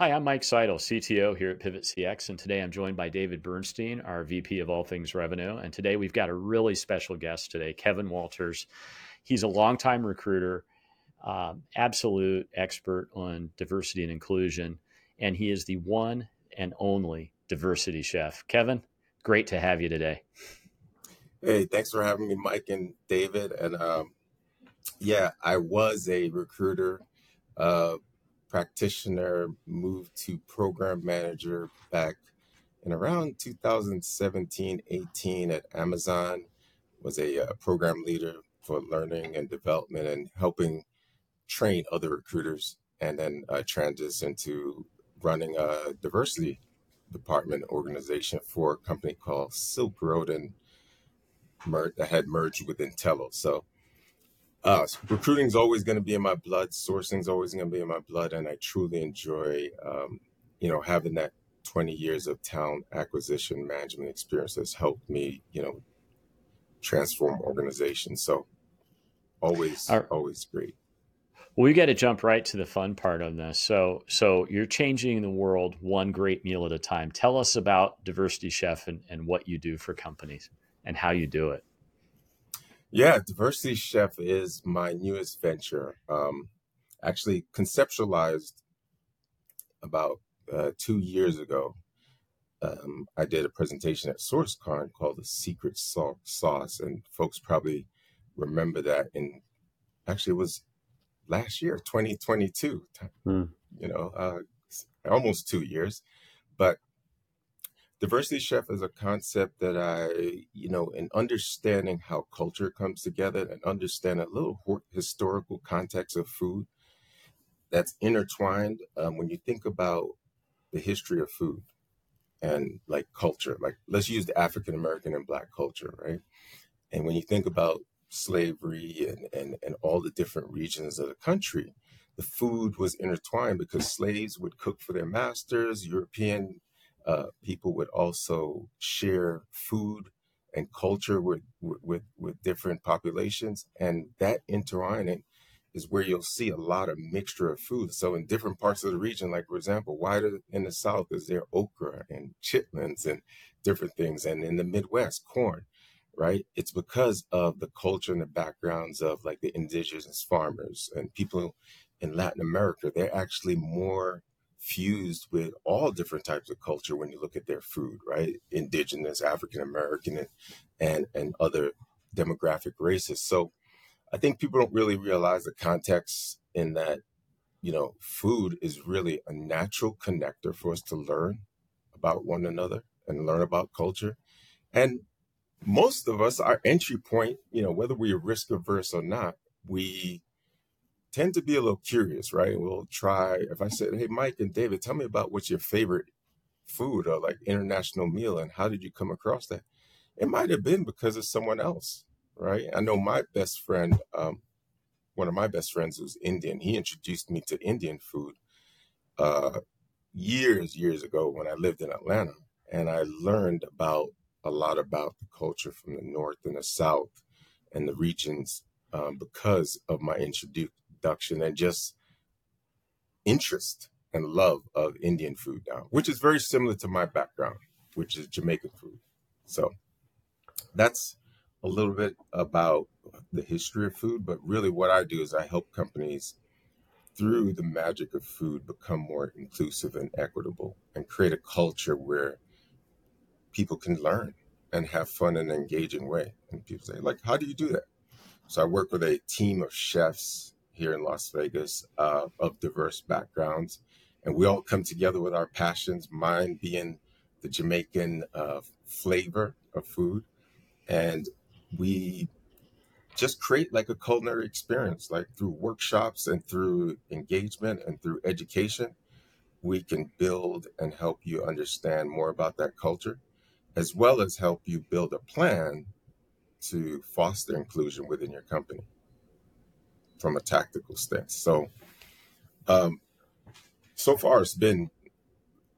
Hi, I'm Mike Seidel, CTO here at Pivot CX, and today I'm joined by David Bernstein, our VP of All Things Revenue. And today we've got a really special guest today, Kevin Walters. He's a longtime recruiter, um, absolute expert on diversity and inclusion, and he is the one and only diversity chef. Kevin, great to have you today. Hey, thanks for having me, Mike and David. And um, yeah, I was a recruiter. Uh, practitioner, moved to program manager back in around 2017 18 at Amazon. Was a uh, program leader for learning and development and helping train other recruiters, and then uh, transitioned to running a diversity department organization for a company called Silk Road and mer- that had merged with Intello. So uh, recruiting is always going to be in my blood. Sourcing is always going to be in my blood, and I truly enjoy, um, you know, having that 20 years of talent acquisition management experience has helped me, you know, transform organizations. So always, always great. Well, we got to jump right to the fun part of this. So, so you're changing the world one great meal at a time. Tell us about Diversity Chef and, and what you do for companies and how you do it. Yeah, Diversity Chef is my newest venture. Um, actually conceptualized about uh, two years ago. Um, I did a presentation at SourceCon called the Secret Sauce, and folks probably remember that. In actually, it was last year, 2022. Hmm. You know, uh, almost two years, but diversity chef is a concept that I, you know, in understanding how culture comes together and understand a little historical context of food that's intertwined. Um, when you think about the history of food and like culture, like let's use the African American and Black culture, right? And when you think about slavery and, and, and all the different regions of the country, the food was intertwined because slaves would cook for their masters, European uh, people would also share food and culture with, with with different populations, and that intertwining is where you'll see a lot of mixture of food. So in different parts of the region, like for example, why in the South is there okra and chitlins and different things, and in the Midwest, corn, right? It's because of the culture and the backgrounds of like the indigenous farmers and people in Latin America. They're actually more fused with all different types of culture when you look at their food, right? Indigenous, African American, and, and and other demographic races. So I think people don't really realize the context in that, you know, food is really a natural connector for us to learn about one another and learn about culture. And most of us, our entry point, you know, whether we're risk averse or not, we tend to be a little curious, right? We'll try. If I said, "Hey, Mike and David, tell me about what's your favorite food or like international meal, and how did you come across that?" It might have been because of someone else, right? I know my best friend, um, one of my best friends was Indian. He introduced me to Indian food uh, years, years ago when I lived in Atlanta, and I learned about a lot about the culture from the north and the south and the regions um, because of my introdu- introduction and just interest and love of Indian food now, which is very similar to my background, which is Jamaican food. So that's a little bit about the history of food, but really what I do is I help companies through the magic of food become more inclusive and equitable and create a culture where people can learn and have fun in an engaging way. And people say, like, how do you do that? So I work with a team of chefs here in Las Vegas uh, of diverse backgrounds. And we all come together with our passions, mine being the Jamaican uh, flavor of food. And we just create like a culinary experience, like through workshops and through engagement and through education. We can build and help you understand more about that culture, as well as help you build a plan to foster inclusion within your company from a tactical stance. So, um, so far it's been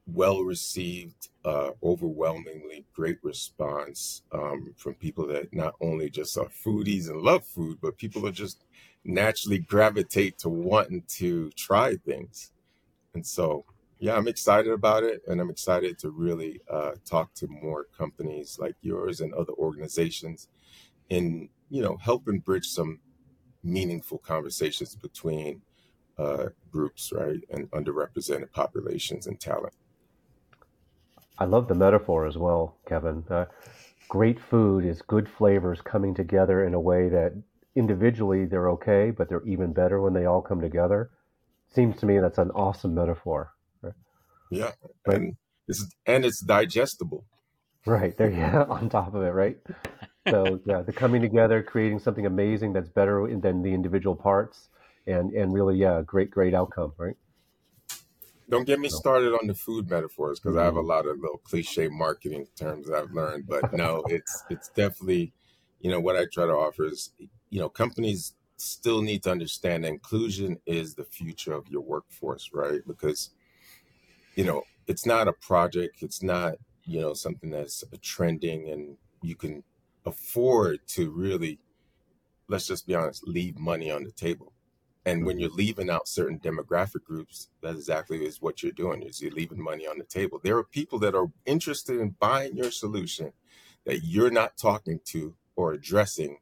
well received, uh, overwhelmingly great response um, from people that not only just are foodies and love food, but people that just naturally gravitate to wanting to try things. And so, yeah, I'm excited about it, and I'm excited to really uh, talk to more companies like yours and other organizations, in you know helping bridge some meaningful conversations between uh, groups, right, and underrepresented populations and talent. I love the metaphor as well, Kevin. Uh, great food is good flavors coming together in a way that individually they're okay, but they're even better when they all come together. Seems to me that's an awesome metaphor. Yeah, right? and it's and it's digestible. Right there, yeah, on top of it, right? So yeah, the coming together, creating something amazing that's better than the individual parts, and and really, yeah, great, great outcome, right? Don't get me started on the food metaphors because I have a mm-hmm. lot of little cliche marketing terms that I've learned. But no, it's it's definitely, you know, what I try to offer is, you know, companies still need to understand inclusion is the future of your workforce, right? Because, you know, it's not a project, it's not, you know, something that's trending and you can afford to really, let's just be honest, leave money on the table. And when you're mm-hmm. leaving out certain demographic groups, that exactly is what you're doing is you're leaving money on the table. There are people that are interested in buying your solution that you're not talking to or addressing.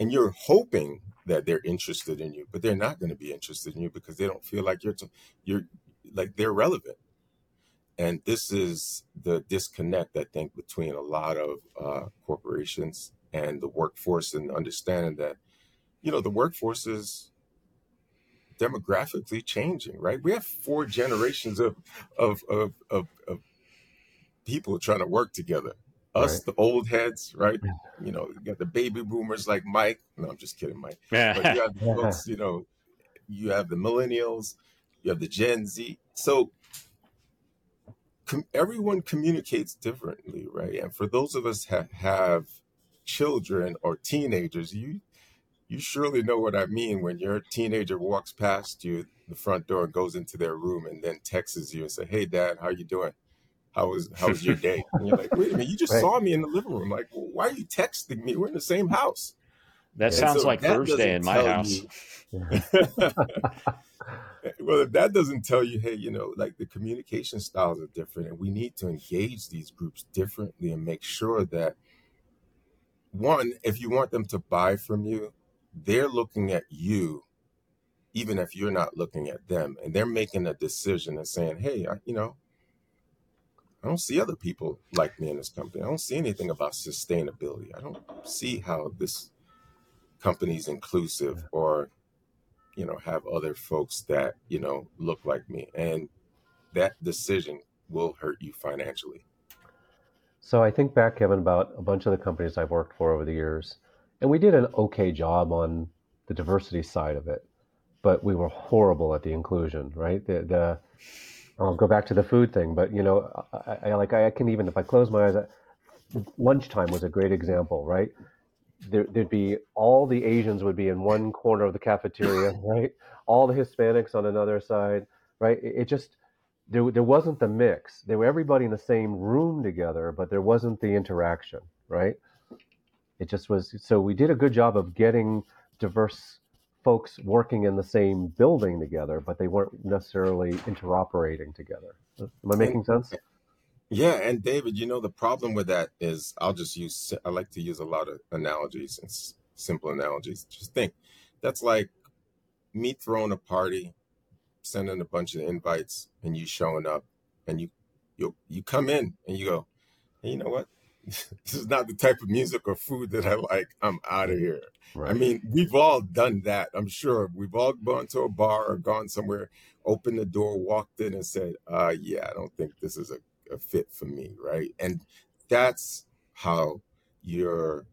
And you're hoping that they're interested in you, but they're not going to be interested in you because they don't feel like you're t- you're like they're relevant. And this is the disconnect, I think, between a lot of uh, corporations and the workforce, and understanding that, you know, the workforce is demographically changing, right? We have four generations of of of of, of people trying to work together. Us, right. the old heads, right? You know, you got the baby boomers like Mike. No, I'm just kidding, Mike. But you have the folks, you know, you have the millennials, you have the Gen Z. So com- everyone communicates differently, right? And for those of us that have children or teenagers, you you surely know what I mean when your teenager walks past you the front door and goes into their room and then texts you and say, "Hey, Dad, how you doing? How was how was your day?" And you're like, "Wait a minute, you just right. saw me in the living room. Like, well, why are you texting me? We're in the same house." That and sounds so like Thursday in my house. You, well, if that doesn't tell you, hey, you know, like the communication styles are different, and we need to engage these groups differently and make sure that one, if you want them to buy from you, they're looking at you even if you're not looking at them and they're making a decision and saying hey I, you know i don't see other people like me in this company. I don't see anything about sustainability. I don't see how this company's inclusive or you know have other folks that you know look like me and that decision will hurt you financially so i think back kevin about a bunch of the companies i've worked for over the years and we did an okay job on the diversity side of it, but we were horrible at the inclusion, right? The, the I'll go back to the food thing, but you know, I, I like I can even if I close my eyes, lunchtime was a great example, right? There, would be all the Asians would be in one corner of the cafeteria, right? All the Hispanics on another side, right? It, it just there, there wasn't the mix. They were everybody in the same room together, but there wasn't the interaction, right? It just was so we did a good job of getting diverse folks working in the same building together, but they weren't necessarily interoperating together. Am I making sense? Yeah, and David, you know the problem with that is I'll just use I like to use a lot of analogies and simple analogies. Just think that's like me throwing a party, sending a bunch of invites, and you showing up, and you you you come in and you go, hey, you know what? this is not the type of music or food that I like. I'm out of here. Right. I mean, we've all done that. I'm sure we've all gone to a bar or gone somewhere, opened the door, walked in, and said, uh, "Yeah, I don't think this is a, a fit for me." Right, and that's how you're.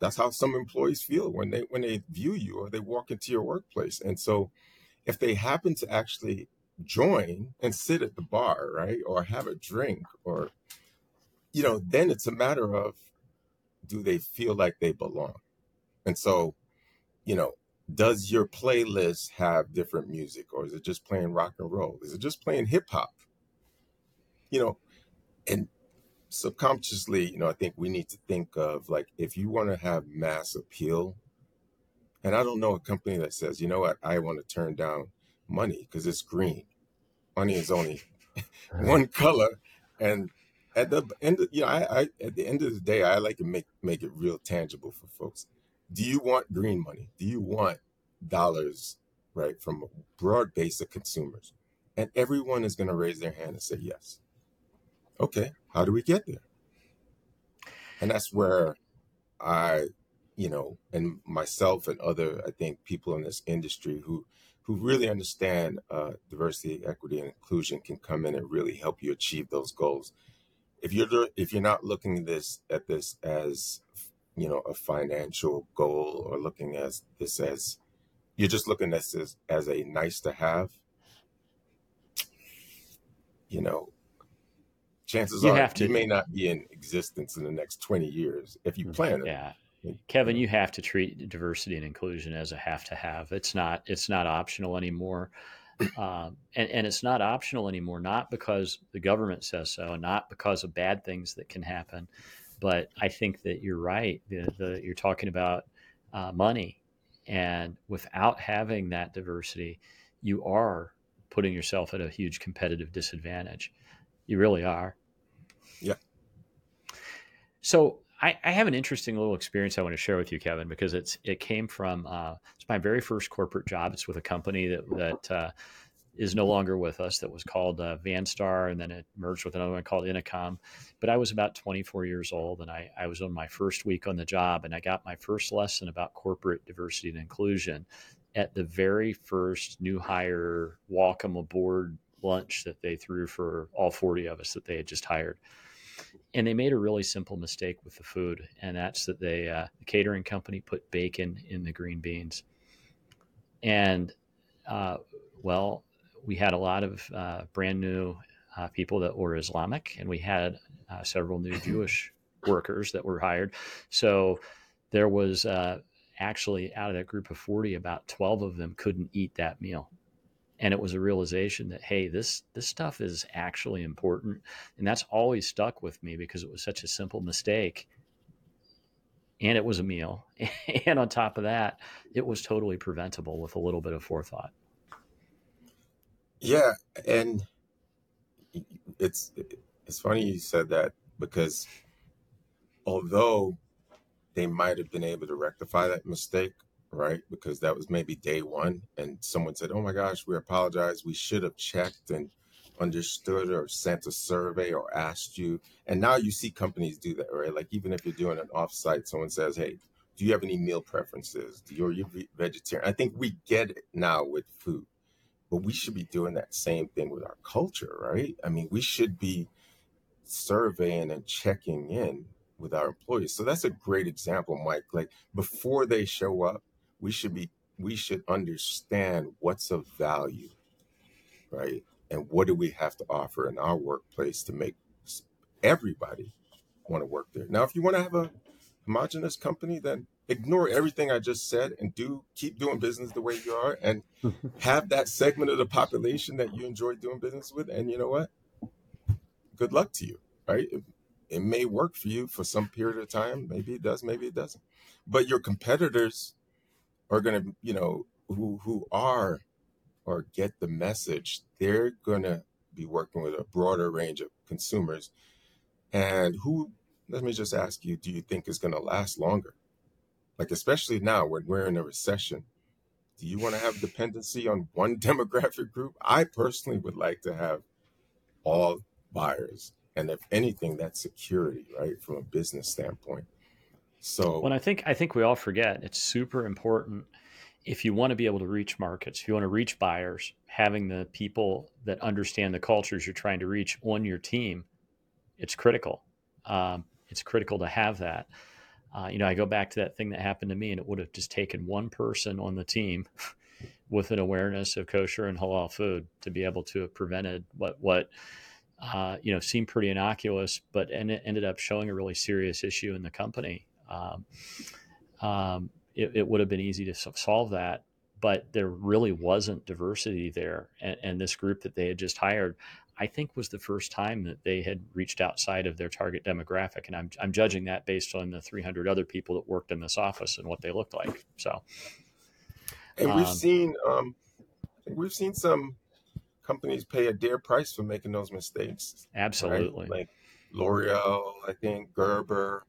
That's how some employees feel when they when they view you or they walk into your workplace. And so, if they happen to actually join and sit at the bar, right, or have a drink or you know, then it's a matter of do they feel like they belong? And so, you know, does your playlist have different music or is it just playing rock and roll? Is it just playing hip hop? You know, and subconsciously, you know, I think we need to think of like if you want to have mass appeal, and I don't know a company that says, you know what, I want to turn down money because it's green. money is only one color, and at the end, of, you know, I, I at the end of the day, I like to make make it real tangible for folks. Do you want green money? Do you want dollars, right, from a broad base of consumers? And everyone is going to raise their hand and say yes. Okay, how do we get there? And that's where I, you know, and myself and other, I think, people in this industry who who really understand uh, diversity, equity, and inclusion can come in and really help you achieve those goals. If you're if you're not looking this at this as you know a financial goal or looking at this as you're just looking at this as, as a nice to have, you know, chances You are have you may not be in existence in the next 20 years if you plan it. yeah. Kevin, you have to treat diversity and inclusion as a have to have. It's not it's not optional anymore. Um, and, and it's not optional anymore, not because the government says so, not because of bad things that can happen, but I think that you're right. The, the, you're talking about uh, money, and without having that diversity, you are putting yourself at a huge competitive disadvantage. You really are. Yeah. So I, I have an interesting little experience I want to share with you, Kevin, because it's it came from uh, it's my very first corporate job. It's with a company that that uh, is no longer with us. That was called uh, Vanstar, and then it merged with another one called Inacom. But I was about 24 years old, and I, I was on my first week on the job, and I got my first lesson about corporate diversity and inclusion at the very first new hire welcome aboard lunch that they threw for all 40 of us that they had just hired. And they made a really simple mistake with the food, and that's that they uh, the catering company put bacon in the green beans, and uh, well, we had a lot of uh, brand new uh, people that were Islamic, and we had uh, several new Jewish workers that were hired, so there was uh, actually out of that group of forty, about twelve of them couldn't eat that meal and it was a realization that hey this this stuff is actually important. And that's always stuck with me because it was such a simple mistake. And it was a meal. And on top of that it was totally preventable with a little bit of forethought. Yeah, and it's it's funny you said that because although they might have been able to rectify that mistake, right? Because that was maybe day one, and someone said, "Oh my gosh, we apologize. We should have checked and understood or sent a survey or asked you." And now you see companies do that, right? Like even if you're doing an offsite, someone says, "Hey, do you have any meal preferences? Do you, are you vegetarian?" I think we get it now with food, but we should be doing that same thing with our culture, right? I mean, we should be surveying and checking in with our employees. So that's a great example, Mike. Like before they show up, we should be we should understand what's of value, right? And what do we have to offer in our workplace to make everybody want to work there. Now, if you want to have a homogenous company, then ignore everything I just said and do keep doing business the way you are and have that segment of the population that you enjoy doing business with. And you know what? Good luck to you, right? It, it may work for you for some period of time. Maybe it does, maybe it doesn't. But your competitors are going to, you know, who who are or get the message, they're going to be working with a broader range of consumers. And who, let me just ask you, do you think is going to last longer? Like, especially now when we're in a recession, do you want to have dependency on one demographic group? I personally would like to have all buyers. And if anything, that's security, right? From a business standpoint. So, and I think I think we all forget it's super important if you want to be able to reach markets, if you want to reach buyers, having the people that understand the cultures you're trying to reach on your team, it's critical. Um, it's critical to have that. Uh, you know, I go back to that thing that happened to me, and it would have just taken one person on the team with an awareness of kosher and halal food to be able to have prevented what what uh, you know seemed pretty innocuous, but and it ended up showing a really serious issue in the company. Um, um, it, it would have been easy to solve that, but there really wasn't diversity there. And, and this group that they had just hired, I think, was the first time that they had reached outside of their target demographic. And I'm, I'm judging that based on the 300 other people that worked in this office and what they looked like. So, and we've um, seen, um, we've seen some companies pay a dear price for making those mistakes. Absolutely. Right? Like L'Oreal, I think Gerber,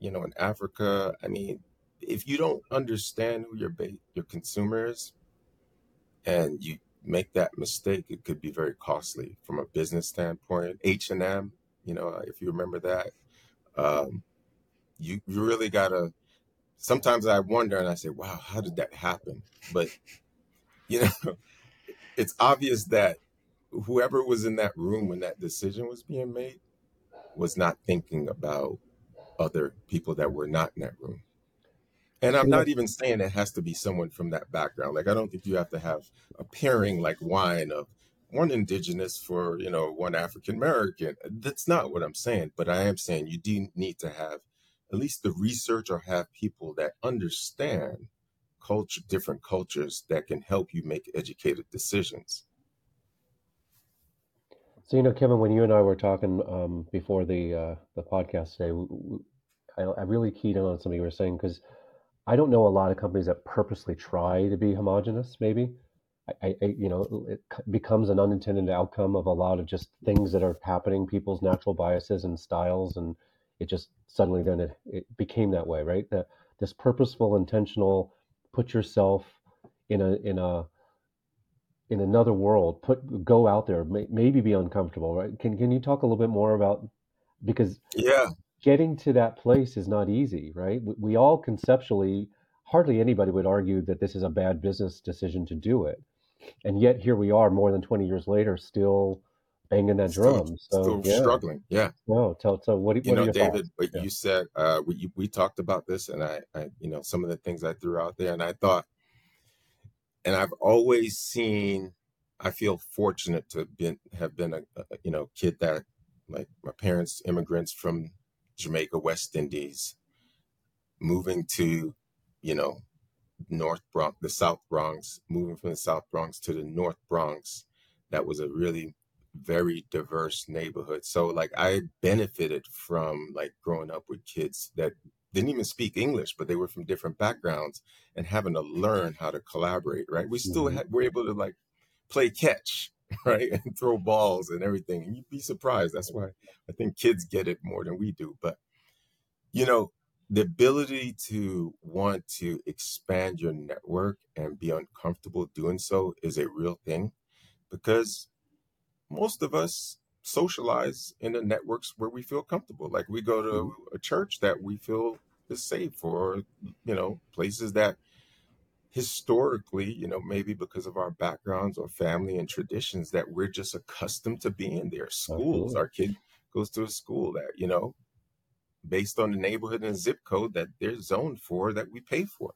you know, in Africa. I mean, if you don't understand who your ba- your consumer is, and you make that mistake, it could be very costly from a business standpoint. H and M, you know, if you remember that, um, you you really gotta. Sometimes I wonder, and I say, "Wow, how did that happen?" But you know, it's obvious that whoever was in that room when that decision was being made was not thinking about other people that were not in that room. And I'm not even saying it has to be someone from that background. Like I don't think you have to have a pairing like wine of one indigenous for, you know, one African American. That's not what I'm saying, but I am saying you do need to have at least the research or have people that understand culture different cultures that can help you make educated decisions. So you know, Kevin, when you and I were talking um, before the uh, the podcast today, I really keyed in on something you were saying because I don't know a lot of companies that purposely try to be homogenous. Maybe I, I, I- you know, it becomes an unintended outcome of a lot of just things that are happening, people's natural biases and styles, and it just suddenly then it, it became that way, right? That this purposeful, intentional, put yourself in a in a in another world put go out there may, maybe be uncomfortable right? Can can you talk a little bit more about because Yeah, getting to that place is not easy right? We, we all conceptually hardly anybody would argue that this is a bad business decision to do it. And yet here we are more than 20 years later still banging that still drum. So still yeah. struggling. Yeah. no tell so what, do You what know, David, yeah. you said, uh, we we talked about this, and I, I, you know, some of the things I threw out there, and I thought, and I've always seen. I feel fortunate to been have been a, a you know kid that like my parents immigrants from Jamaica, West Indies, moving to, you know, North Bronx, the South Bronx, moving from the South Bronx to the North Bronx. That was a really very diverse neighborhood. So like I benefited from like growing up with kids that didn't even speak English, but they were from different backgrounds and having to learn how to collaborate, right? We still hmm had, were able to like play catch, right? And throw balls and everything. And you'd be surprised. That's why I think kids get it more than we do. But you know, the ability to want to expand your network and be uncomfortable doing so is a real thing because most of us socialize in the networks where we feel comfortable. Like we go to mm-hmm. a church that we feel is safe or, you know, places that historically, you know, maybe because of our backgrounds or family and traditions that we're just accustomed to being there. Schools, our kid goes to a school that, you know, based on the neighborhood and zip code that they're zoned for that we pay for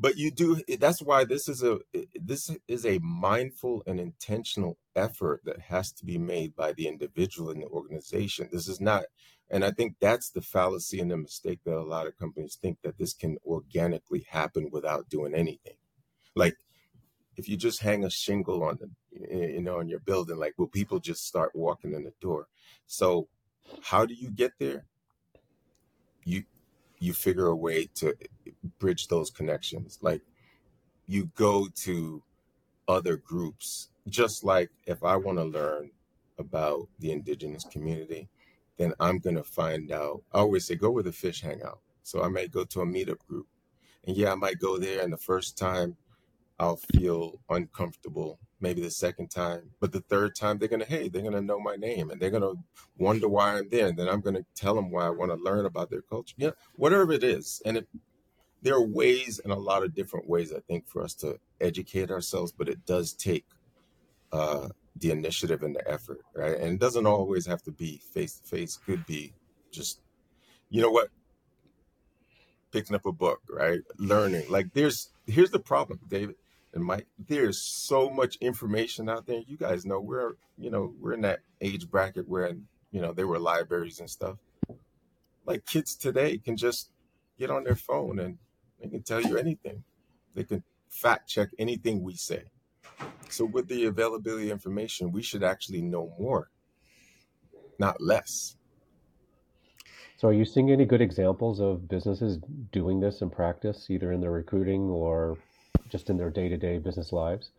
but you do that's why this is a this is a mindful and intentional effort that has to be made by the individual in the organization. This is not and i think that's the fallacy and the mistake that a lot of companies think that this can organically happen without doing anything. Like if you just hang a shingle on the you know on your building like will people just start walking in the door? So how do you get there? You you figure a way to bridge those connections. Like you go to other groups. Just like if i want to learn about the indigenous community then i'm going to find out. I always say go where the fish hang out. So i might go to a meetup group. And yeah i might go there and the first time i'll feel uncomfortable maybe the second time but the third time they're to hey they're to know my name and they're to wonder why i'm there and then i'm to tell them why i want to learn about their culture yeah whatever it is and there are ways and a lot of different ways I think for us to educate ourselves, but it does take uh, the initiative and the effort, right? And it doesn't always have to be face to face. Could be just you know what, picking up a book, right? Learning. Like there's here's the problem, David and Mike. There's so much information out there. You guys know we're you know we're in that age bracket where you know there were libraries and stuff. Like kids today can just get on their phone and they can tell you anything. They can fact check anything we say. So with the availability of information, we should actually know more, not less. so are you seeing any good examples of businesses doing this in practice either in their recruiting or just in their day-to-day business lives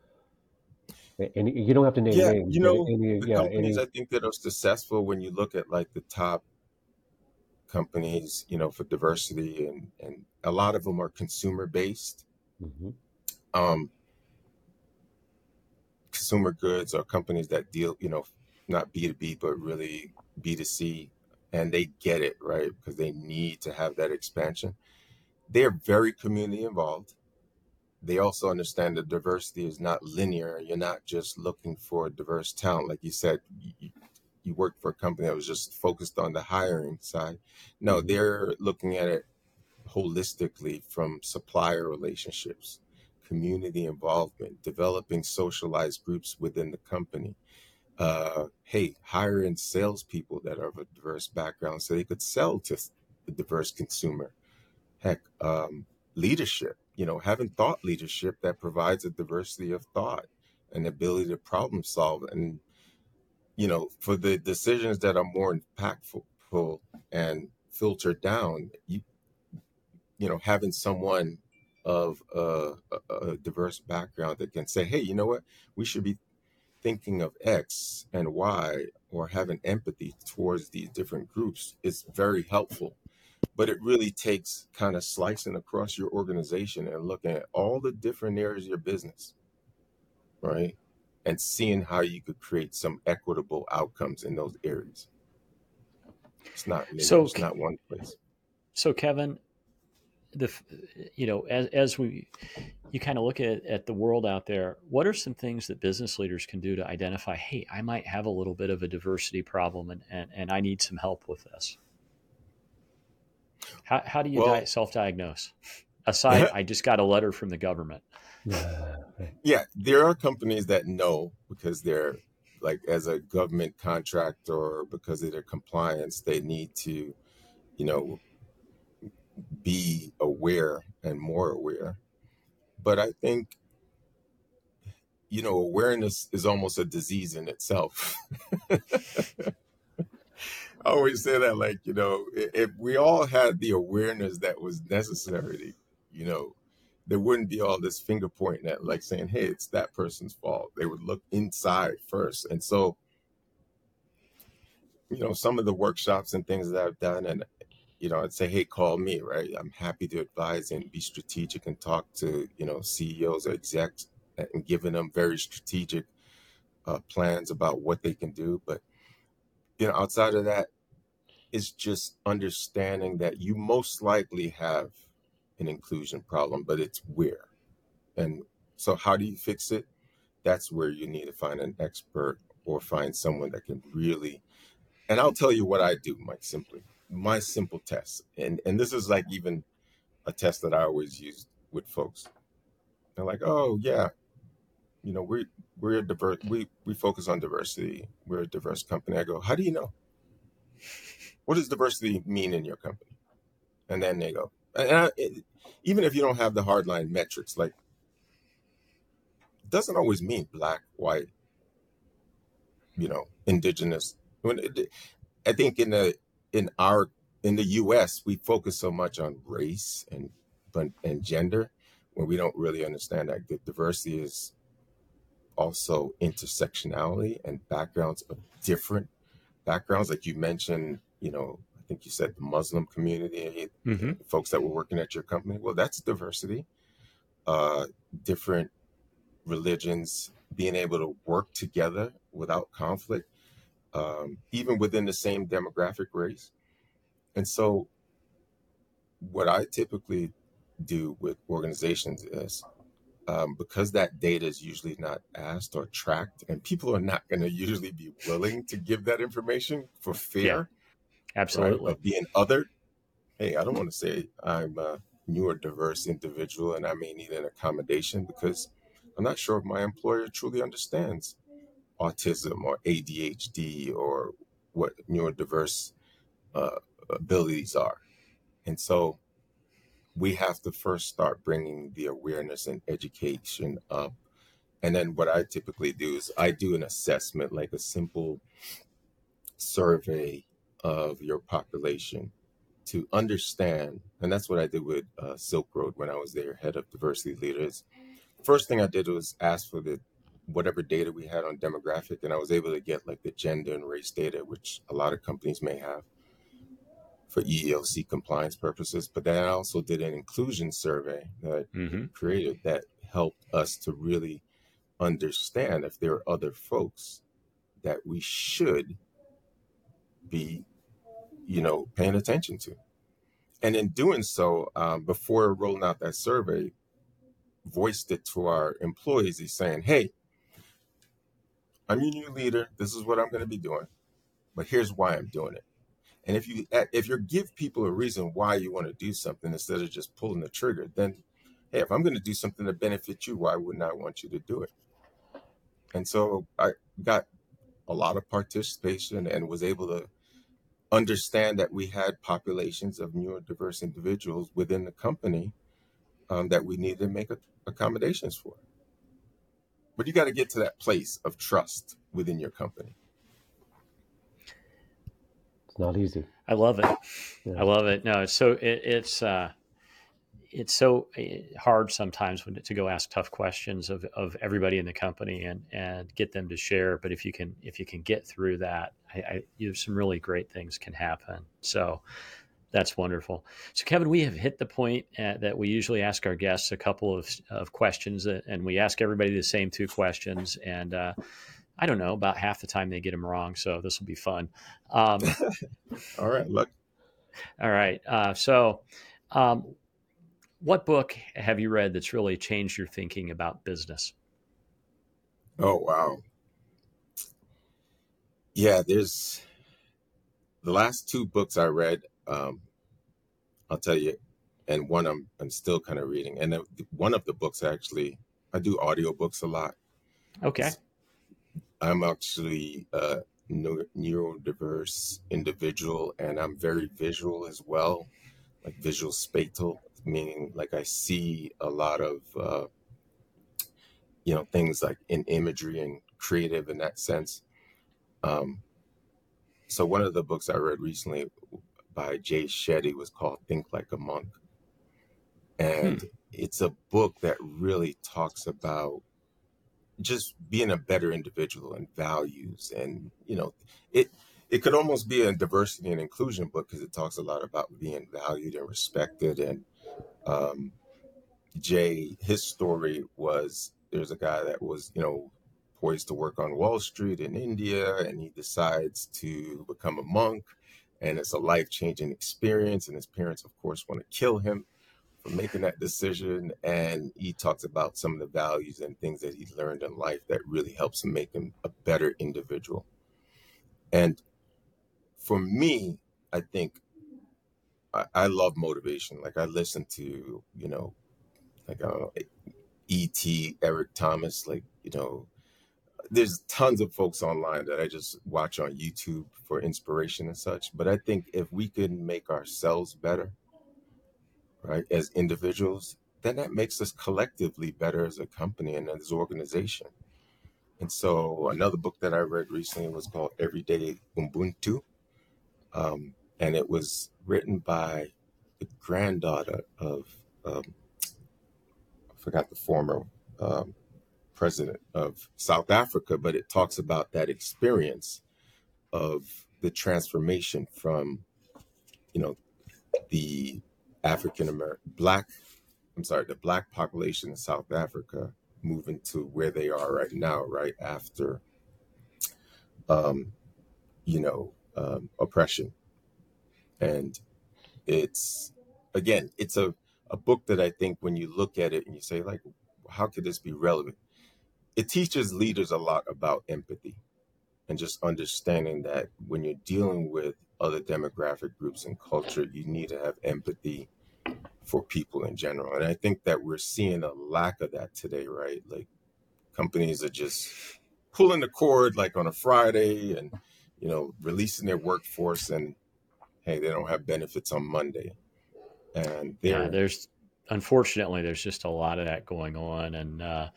And you don't have to name Yeah, names, you know, any, the yeah, companies any, I think that are successful when you look at like the top companies, you know, for diversity and and a lot of them are consumer based. Mhm. Um, consumer goods or companies that deal, you know, not B2B, but really B2C, and they get it, right? Because they need to have that expansion. They're very community involved. They also understand that diversity is not linear. You're not just looking for diverse talent. Like you said, you, you worked for a company that was just focused on the hiring side. No, Mhm. they're looking at it holistically from supplier relationships, community involvement, developing socialized groups within the company. Uh, hey, hiring salespeople that are of a diverse background so they could sell to the diverse consumer. Heck, um, leadership, you know, having thought leadership that provides a diversity of thought and ability to problem solve. And, you know, for the decisions that are more impactful and filtered down, you, you know, having someone of a, a, diverse background that can say, hey, you know what, we should be thinking of X and Y or having empathy towards these different groups is very helpful. But it really takes kind of slicing across your organization and looking at all the different areas of your business, right? And seeing how you could create some equitable outcomes in those areas. It's not So, it's not one place. so Kevin, the you know as as we you kind of look at at the world out there, what are some things that business leaders can do to identify? Hey, I might have a little bit of a diversity problem, and and, and I need some help with this. How how do you di- self diagnose? Aside, I just got a letter from the government. Yeah. Yeah, there are companies that know because they're like as a government contractor or because of their compliance, they need to, you know, be aware and more aware. But I think, you know, awareness is almost a disease in itself. Always say that, like, you know, if we all had the awareness that was necessary, you know, there wouldn't be all this finger pointing at, like, saying, hey, it's that person's fault. They would look inside first. And so, you know, some of the workshops and things that I've done, and, you know, I'd say, hey, call me, right? I'm happy to advise and be strategic and talk to, you know, CEOs or execs and giving them very strategic uh, plans about what they can do. But, you know, outside of that, it's just understanding that you most likely have an inclusion problem, but it's where. And so, how do you fix it? That's where you need to find an expert or find someone that can really. And I'll tell you what I do, Mike, simply. My simple test. And, and this is like even a test that I always use with folks. They're like, oh, yeah, you know, we're, we're a diverse, we, we focus on diversity. We're a diverse company. I go, how do you know? What does diversity mean in your company? And then they go, and I, it, even if you don't have the hardline metrics, like it doesn't always mean black, white, you know, indigenous. When it, I think in the in our in the U.S. we focus so much on race and and gender when we don't really understand that diversity is also intersectionality and backgrounds of different backgrounds. Like you mentioned, you know, I think you said the Muslim community, hmm folks that were working at your company. Well, that's diversity. Uh, different religions being able to work together without conflict, um, even within the same demographic race. And so, what I typically do with organizations is um, because that data is usually not asked or tracked, and people are not going to usually be willing to give that information for Yeah, fear, right, absolutely. of being othered. Hey, I don't want to say I'm a new or diverse individual and I may need an accommodation because I'm not sure if my employer truly understands autism or ADHD or what neurodiverse uh, abilities are. And so we have to first start bringing the awareness and education up. And then what I typically do is I do an assessment, like a simple survey of your population to understand. And that's what I did with uh, Silk Road when I was their head of diversity leaders. First thing I did was ask for the whatever data we had on demographic, and I was able to get like the gender and race data, which a lot of companies may have for EEOC compliance purposes. But then I also did an inclusion survey that Mm-hmm. created that helped us to really understand if there are other folks that we should be, you know, paying attention to. And in doing so, um, before rolling out that survey, voiced it to our employees. He's saying, "Hey, I'm your new leader. This is what I'm going to be doing, but here's why I'm doing it." And if you if you give people a reason why you want to do something instead of just pulling the trigger, then hey, if I'm going to do something to benefit you, why wouldn't I want you to do it? And so I got a lot of participation and was able to understand that we had populations of neurodiverse individuals within the company um, that we needed to make a, accommodations for. But you got to get to that place of trust within your company. It's not easy. I love it. Yeah. I love it. No, it's so it, it's uh, it's so eh, hard sometimes when to go ask tough questions of, of everybody in the company and and get them to share. But if you can if you can get through that, I, I you have some really great things can happen. So that's wonderful. So Kevin, we have hit the point uh, that we usually ask our guests a couple of of questions, uh, and we ask everybody the same two questions, and uh, I don't know about half the time they get them wrong. So this will be fun. Um, All right, look. all right. Uh, so, um, what book have you read that's really changed your thinking about business? Oh wow. Yeah, there's the last two books I read. Um, I'll tell you, and one I'm I'm still kind of reading, and then one of the books actually I do audiobooks a lot. Okay. I'm actually a neu- neurodiverse individual, and I'm very visual as well, like visual spatial, meaning like I see a lot of uh, you know things like in imagery and creative in that sense. Um, so one of the books I read recently by Jay Shetty was called Think Like a Monk, and it's a book that really talks about just being a better individual and values and you know it it could almost be a diversity and inclusion book because it talks a lot about being valued and respected and um jay his story was there's a guy that was you know poised to work on wall street in india and he decides to become a monk and it's a life-changing experience and his parents of course want to kill him for making that decision. And he talks about some of the values and things that he learned in life that really helps him make him a better individual. And for me, I think I, I love motivation. Like I listen to, you know, like I don't know, E.T., Eric Thomas, like, you know, there's tons of folks online that I just watch on YouTube for inspiration and such. But I think if we can make ourselves better, right, as individuals, then that makes us collectively better as a company and as an organization. And so another book that I read recently was called Everyday Ubuntu. Um, and it was written by the granddaughter of, um, I forgot the former um, president of South Africa, but it talks about that experience of the transformation from, you know, the African American black, I'm sorry, the black population in South Africa moving to where they are right now, right after, um, you know, um, oppression. And it's, again, it's a, a book that I think when you look at it and you say, like, how could this be relevant? It teaches leaders a lot about empathy and just understanding that when you're dealing with other demographic groups and culture, you need to have empathy for people in general. And I think that we're seeing a lack of that today, right? Like companies are just pulling the cord like on a Friday and, you know, releasing their workforce and hey, they don't have benefits on Monday. And Yeah, there's unfortunately there's just a lot of that going on, and uh,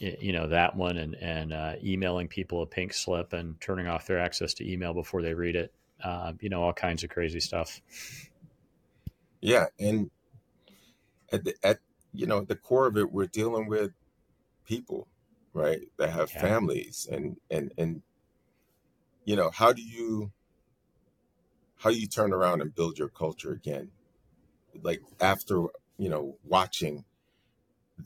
y- you know that one, and and uh, emailing people a pink slip and turning off their access to email before they read it. Uh, you know all kinds of crazy stuff. yeah. And at the, at, you know, at the core of it, we're dealing with people right? That have Yeah. families and and and you know, how do you how you turn around and build your culture again? Like after, you know, watching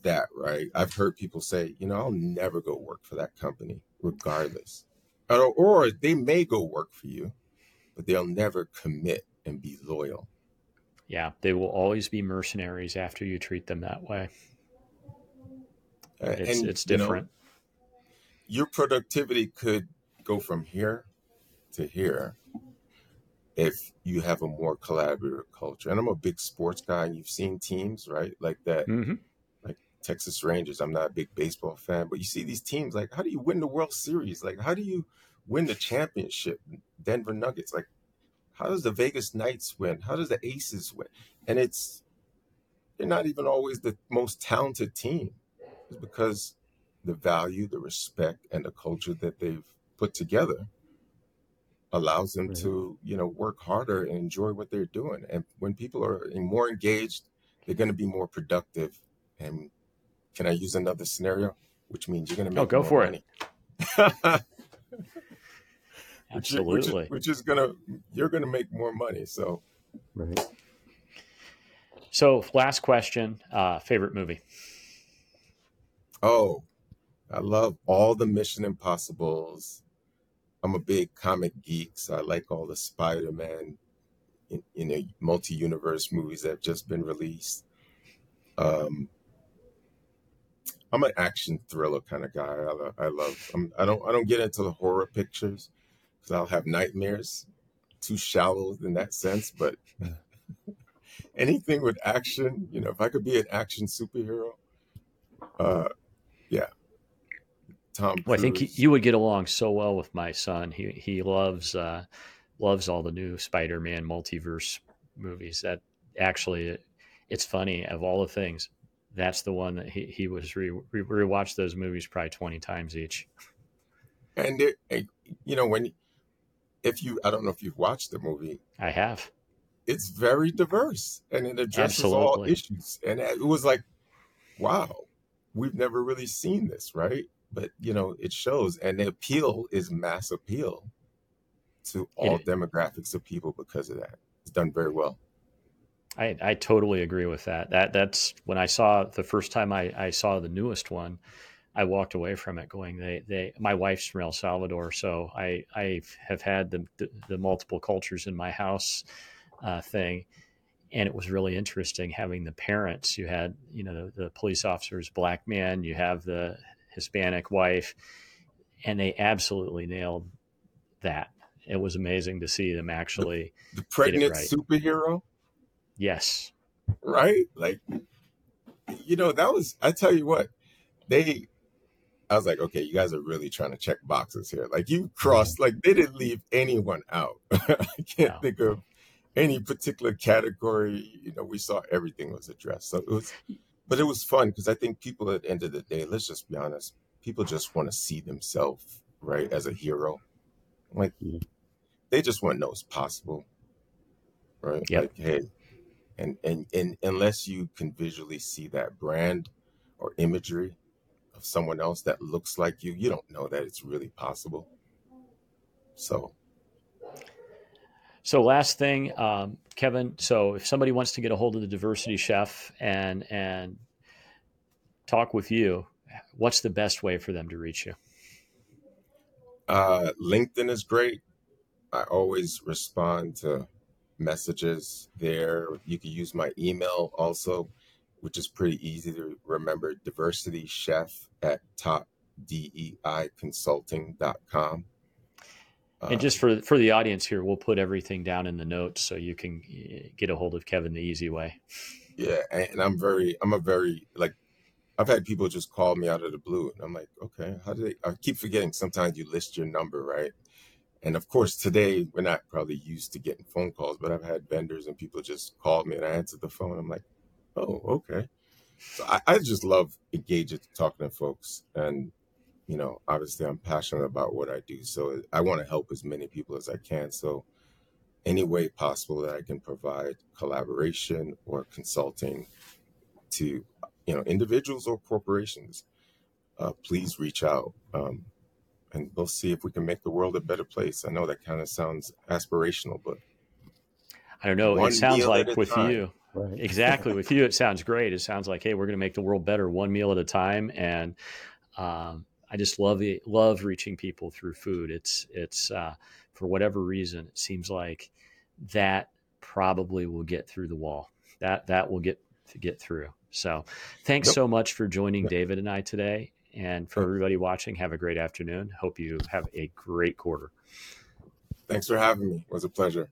that, right? I've heard people say, you know, I'll never go work for that company regardless. Or, or they may go work for you, but they'll never commit and be loyal. Yeah, they will always be mercenaries after you treat them that way. It's and it's you know, different. your productivity could go from here to here if you have a more collaborative culture. And I'm a big sports guy, and you've seen teams, right? Like that, hmm like Texas Rangers. I'm not a big baseball fan, but you see these teams, like, how do you win the World Series? Like, how do you win the championship? Denver Nuggets, like, how does the Vegas Knights win? How does the Aces win? And it's, they're not even always the most talented team. It's because the value, the respect, and the culture that they've put together allows them Right. to, you know, work harder and enjoy what they're doing. And when people are more engaged, they're going to be more productive. And can I use another scenario? Which means you're going to make Oh, go more for it. money. which, is- which, Absolutely. is, which is going to, you're going to make more money. So, Right. So, last question: uh, favorite movie? oh, I love all the Mission Impossibles. I'm a big comic geek, so I like all the Spider-Man, you you know, multi-universe movies that have just been released. Um, I'm an action thriller kind of guy. I, lo- I love. I'm, I don't. I don't get into the horror pictures because I'll have nightmares. Too shallow in that sense, but anything with action, you know, if I could be an action superhero, uh, yeah, Tom Well, I think Cruise. you would get along so well with my son. He he loves uh, loves all the new Spider-Man multiverse movies. That actually, it, it's funny of all the things. That's the one that he he was re, re rewatched those movies probably twenty times each. and it, and, you know when if you I don't know if you've watched the movie, I have it's very diverse and it addresses all issues. And it was like, wow, we've never really seen this, right? But you know, it shows, and the appeal is mass appeal to all demographics of people because of that. It's done very well. I, I totally agree with that. That that's when I saw the first time I, I saw the newest one, I walked away from it going they they my wife's from El Salvador, so I I have had the the, the multiple cultures in my house uh, thing, and it was really interesting having the parents. You had you know the, the police officers, black man. You have the Hispanic wife, and they absolutely nailed that. It was amazing to see them actually. The pregnant right. superhero, Yes, right? Like, you know, that was. I tell you what, they. I was like, okay, you guys are really trying to check boxes here. Like, you crossed, like, they didn't leave anyone out. I can't No. think of any particular category. You know, we saw everything was addressed. So it was, but it was fun because I think people at the end of the day, let's just be honest, people just want to see themselves, right, as a hero. Like, they just want to know it's possible, right? Yep. Like, hey, and, and and unless you can visually see that brand or imagery of someone else that looks like you, you don't know that it's really possible. So So last thing, um, Kevin. So if somebody wants to get a hold of the diversity chef and and talk with you, what's the best way for them to reach you? uh, LinkedIn is great. I always respond to messages there. You can use my email also, which is pretty easy to remember diversity chef at topdeiconsulting.com. Uh, And just for for the audience here, we'll put everything down in the notes so you can uh, get a hold of Kevin the easy way. Yeah, and, and I'm very, I'm a very like, I've had people just call me out of the blue, and I'm like, okay, how do they? I keep forgetting. Sometimes you list your number, right? And of course, today we're not probably used to getting phone calls, but I've had vendors and people just called me, and I answered the phone. I'm like, oh, okay. So I, I just love engaging, talking to folks, and you know, obviously, I'm passionate about what I do, so I want to help as many people as I can. So any way possible that I can provide collaboration or consulting to you know individuals or corporations uh, please reach out. Um, and we'll see if we can make the world a better place. I know that kind of sounds aspirational, but I don't know. It sounds like with time. you, right. exactly with you, it sounds great. It sounds like, hey, we're going to make the world better one meal at a time, and um, I just love the love reaching people through food. It's it's uh, for whatever reason, it seems like that probably will get through the wall. That that will get get through. So, thanks so much for joining David and I today. And for everybody watching, have a great afternoon. Hope you have a great quarter. Thanks for having me. It was a pleasure.